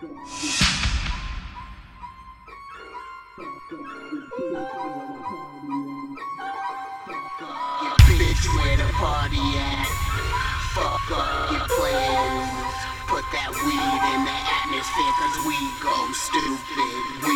Bitch, where the party at? Fuck up, get played. Put that weed in the atmosphere, cause we go stupid,